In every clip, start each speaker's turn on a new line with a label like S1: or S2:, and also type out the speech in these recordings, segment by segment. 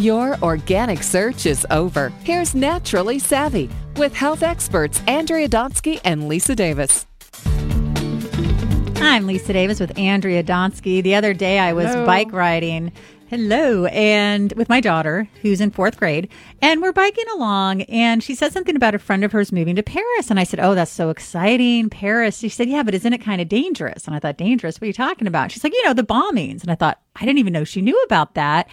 S1: Your organic search is over. Here's Naturally Savvy with health experts Andrea Donsky and Lisa Davis.
S2: I'm Lisa Davis with Andrea Donsky. The other day I was
S3: Hello.
S2: bike riding. Hello. And with my daughter, who's in fourth grade, and we're biking along, and she said something about a friend of hers moving to Paris. And I said, Oh, that's so exciting. Paris. She said, Yeah, but isn't it kind of dangerous? And I thought, Dangerous? What are you talking about? She's like, You know, the bombings. And I thought, I didn't even know she knew about that.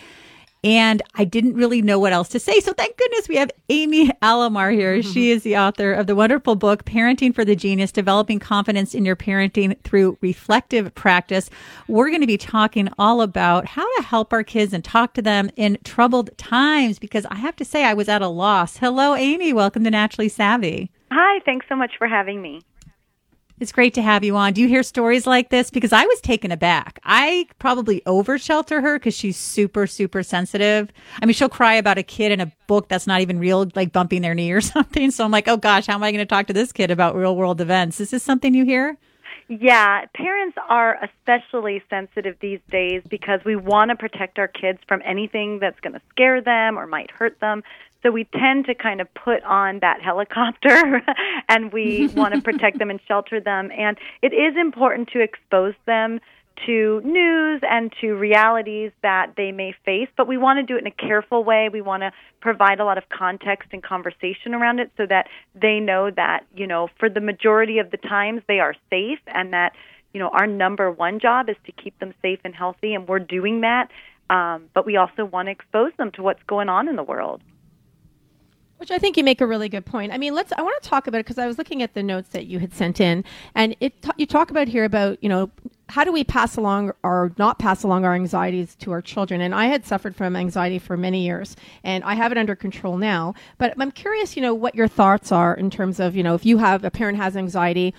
S2: And I didn't really know what else to say. So thank goodness we have Amy Alamar here. Mm-hmm. She is the author of the wonderful book, Parenting for the Genius, Developing Confidence in Your Parenting Through Reflective Practice. We're going to be talking all about how to help our kids and talk to them in troubled times because I have to say I was at a loss. Hello, Amy. Welcome to Naturally Savvy.
S3: Hi, thanks so much for having me.
S2: It's great to have you on. Do you hear stories like this? Because I was taken aback. I probably over shelter her because she's super, super sensitive. I mean, she'll cry about a kid in a book that's not even real, like bumping their knee or something. So I'm like, oh gosh, how am I going to talk to this kid about real world events? Is this something you hear?
S3: Yeah, parents are especially sensitive these days because we want to protect our kids from anything that's going to scare them or might hurt them. So we tend to kind of put on that helicopter and we want to protect them and shelter them. And it is important to expose them to news and to realities that they may face, but we want to do it in a careful way. We want to provide a lot of context and conversation around it so that they know that, you know, for the majority of the times they are safe and that, you know, our number one job is to keep them safe and healthy, and we're doing that. Um, but we also want to expose them to what's going on in the world.
S4: Which I think you make a really good point. I mean, let's. I want to talk about it because I was looking at the notes that you had sent in, and it you talk about here about you know how do we pass along or not pass along our anxieties to our children. And I had suffered from anxiety for many years, and I have it under control now. But I'm curious, you know, what your thoughts are in terms of you know if you have a parent has anxiety.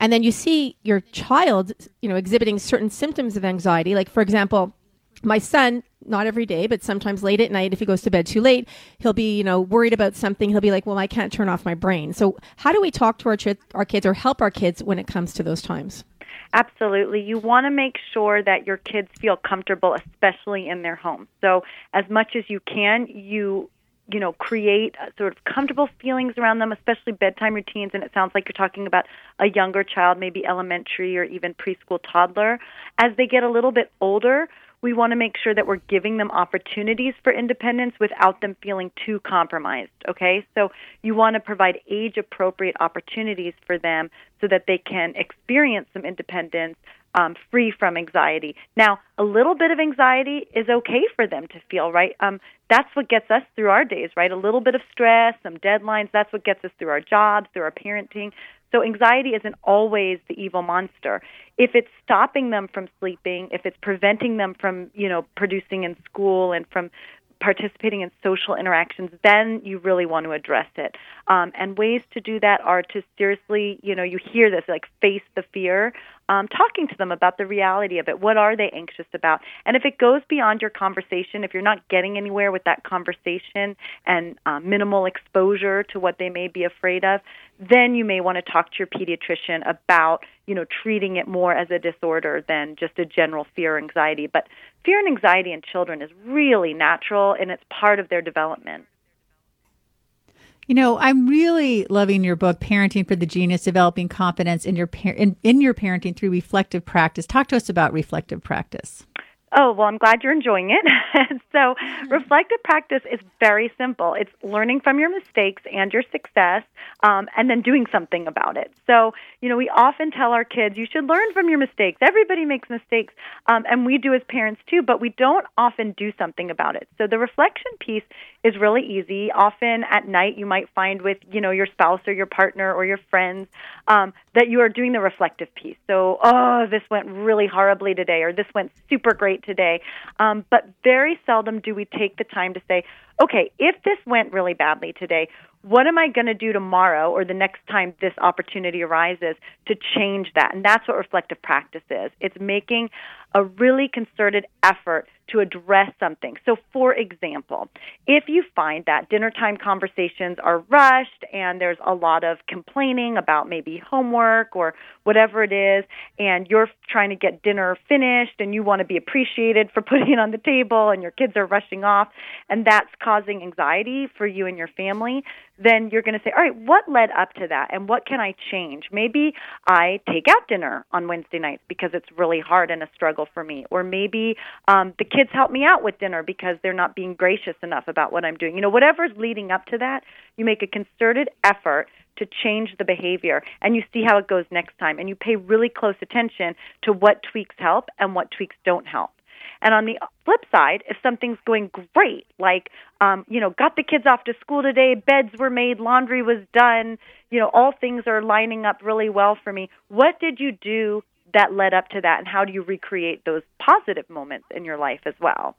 S4: And then you see your child, you know, exhibiting certain symptoms of anxiety. Like, for example, my son not every day but sometimes late at night if he goes to bed too late he'll be you know worried about something. He'll be like well i can't turn off my brain. So how do we talk to our, ch- our kids or help our kids when it comes to those times?
S3: Absolutely. You want to make sure that your kids feel comfortable, especially in their home. So, as much as you can, you you know create sort of comfortable feelings around them especially bedtime routines. And it sounds like you're talking about a younger child maybe elementary or even preschool toddler. As they get a little bit older we want to make sure that we're giving them opportunities for independence without them feeling too compromised okay so you want to provide age appropriate opportunities for them so that they can experience some independence um, free from anxiety. Now, a little bit of anxiety is okay for them to feel, right? Um, that's what gets us through our days, right? A little bit of stress, some deadlines, that's what gets us through our jobs, through our parenting. So, anxiety isn't always the evil monster. If it's stopping them from sleeping, if it's preventing them from, you know, producing in school and from participating in social interactions, then you really want to address it. Um, and ways to do that are to seriously, you know, you hear this like face the fear, um, talking to them about the reality of it. What are they anxious about? And if it goes beyond your conversation, if you're not getting anywhere with that conversation and uh, minimal exposure to what they may be afraid of, then you may want to talk to your pediatrician about, you know, treating it more as a disorder than just a general fear or anxiety. But fear and anxiety in children is really natural and it's part of their development.
S2: You know, I'm really loving your book, Parenting for the Genius: Developing Confidence in Your par- in, in Your Parenting Through Reflective Practice. Talk to us about reflective practice.
S3: Oh, well, I'm glad you're enjoying it. so, reflective practice is very simple. It's learning from your mistakes and your success, um, and then doing something about it. So, you know, we often tell our kids, you should learn from your mistakes. Everybody makes mistakes, um, and we do as parents too, but we don't often do something about it. So, the reflection piece is really easy. Often at night, you might find with, you know, your spouse or your partner or your friends um, that you are doing the reflective piece. So, oh, this went really horribly today, or this went super great today. Um, but very seldom do we take the time to say, okay, if this went really badly today, what am I going to do tomorrow or the next time this opportunity arises to change that? And that's what reflective practice is. It's making a really concerted effort to address something. So, for example, if you find that dinner time conversations are rushed and there's a lot of complaining about maybe homework or whatever it is, and you're trying to get dinner finished and you want to be appreciated for putting it on the table and your kids are rushing off, and that's causing anxiety for you and your family, then you're going to say, all right, what led up to that and what can I change? Maybe I take out dinner on Wednesday nights because it's really hard and a struggle for me. Or maybe um, the kids help me out with dinner because they're not being gracious enough about what I'm doing. You know, whatever's leading up to that, you make a concerted effort to change the behavior and you see how it goes next time and you pay really close attention to what tweaks help and what tweaks don't help. And on the flip side, if something's going great, like, um, you know, got the kids off to school today, beds were made, laundry was done, you know, all things are lining up really well for me, what did you do that led up to that? And how do you recreate those positive moments in your life as well?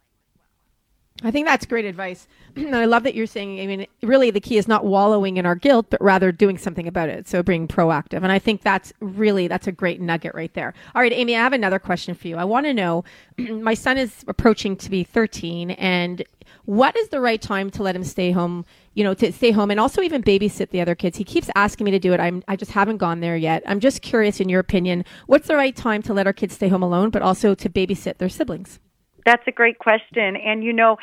S4: I think that's great advice. I love that you're saying, I mean, really the key is not wallowing in our guilt, but rather doing something about it. So being proactive. And I think that's really, that's a great nugget right there. All right, Amy, I have another question for you. I want to know, my son is approaching to be 13 and what is the right time to let him stay home, you know, to stay home and also even babysit the other kids? He keeps asking me to do it. I'm, I just haven't gone there yet. I'm just curious in your opinion, what's the right time to let our kids stay home alone, but also to babysit their siblings?
S3: That's a great question. And you know,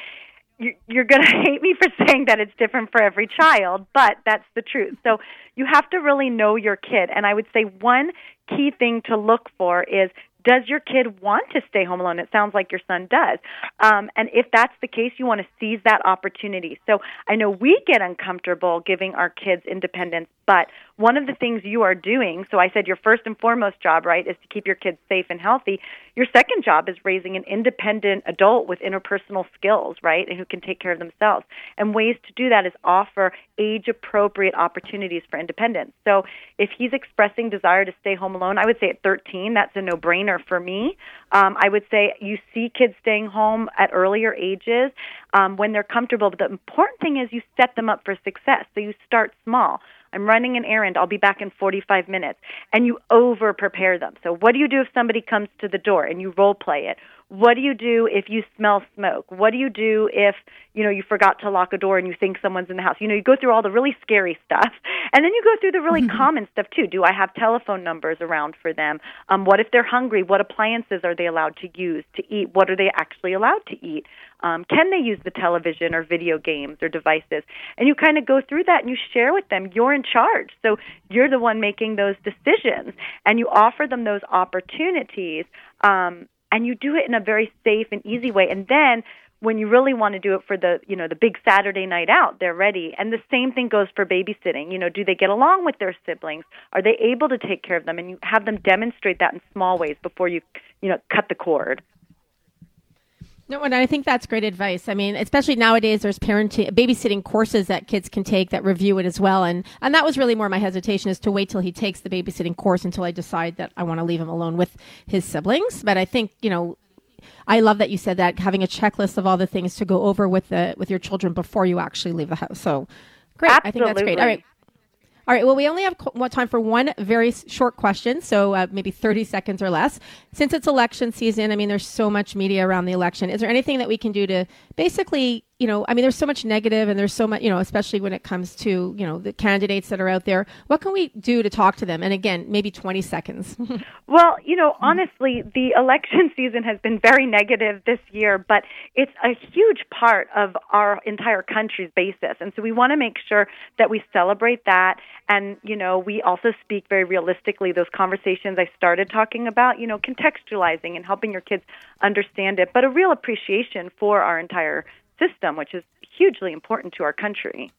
S3: you're going to hate me for saying that it's different for every child, but that's the truth. So you have to really know your kid. And I would say one key thing to look for is does your kid want to stay home alone? It sounds like your son does. Um, and if that's the case, you want to seize that opportunity. So I know we get uncomfortable giving our kids independence, but one of the things you are doing, so I said your first and foremost job, right, is to keep your kids safe and healthy. Your second job is raising an independent adult with interpersonal skills, right, and who can take care of themselves. And ways to do that is offer age appropriate opportunities for independence. So if he's expressing desire to stay home alone, I would say at 13, that's a no brainer for me. Um, I would say you see kids staying home at earlier ages um, when they're comfortable. But the important thing is you set them up for success. So you start small. I'm running an errand. I'll be back in 45 minutes. And you over prepare them. So, what do you do if somebody comes to the door and you role play it? What do you do if you smell smoke? What do you do if, you know, you forgot to lock a door and you think someone's in the house? You know, you go through all the really scary stuff. And then you go through the really mm-hmm. common stuff too. Do I have telephone numbers around for them? Um, what if they're hungry? What appliances are they allowed to use to eat? What are they actually allowed to eat? Um, can they use the television or video games or devices? And you kind of go through that and you share with them. You're in charge. So you're the one making those decisions. And you offer them those opportunities. Um, and you do it in a very safe and easy way. And then when you really want to do it for the you know the big Saturday night out, they're ready. And the same thing goes for babysitting. You know, do they get along with their siblings? Are they able to take care of them? And you have them demonstrate that in small ways before you you know cut the cord.
S4: No, and I think that's great advice. I mean, especially nowadays, there's parenting, babysitting courses that kids can take that review it as well. And, and that was really more my hesitation is to wait till he takes the babysitting course until I decide that I want to leave him alone with his siblings. But I think, you know, I love that you said that having a checklist of all the things to go over with the, with your children before you actually leave the house. So great.
S3: Absolutely.
S4: I think that's great. All right. All right. Well, we only have time for one very short question, so uh, maybe 30 seconds or less. Since it's election season, I mean, there's so much media around the election. Is there anything that we can do to basically you know, I mean, there's so much negative and there's so much, you know, especially when it comes to, you know, the candidates that are out there. What can we do to talk to them? And again, maybe 20 seconds.
S3: well, you know, honestly, the election season has been very negative this year, but it's a huge part of our entire country's basis. And so we want to make sure that we celebrate that. And, you know, we also speak very realistically those conversations I started talking about, you know, contextualizing and helping your kids understand it, but a real appreciation for our entire system, which is hugely important to our country.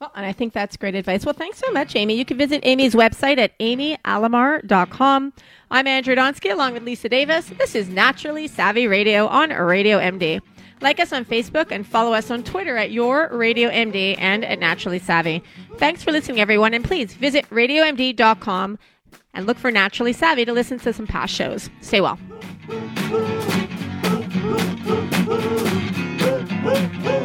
S4: Well, and I think that's great advice. Well, thanks so much, Amy. You can visit Amy's website at amyalamar.com. I'm Andrea Donsky along with Lisa Davis. This is Naturally Savvy Radio on Radio MD. Like us on Facebook and follow us on Twitter at Your Radio MD and at Naturally Savvy. Thanks for listening, everyone, and please visit radiomd.com and look for Naturally Savvy to listen to some past shows. Stay well woo, woo.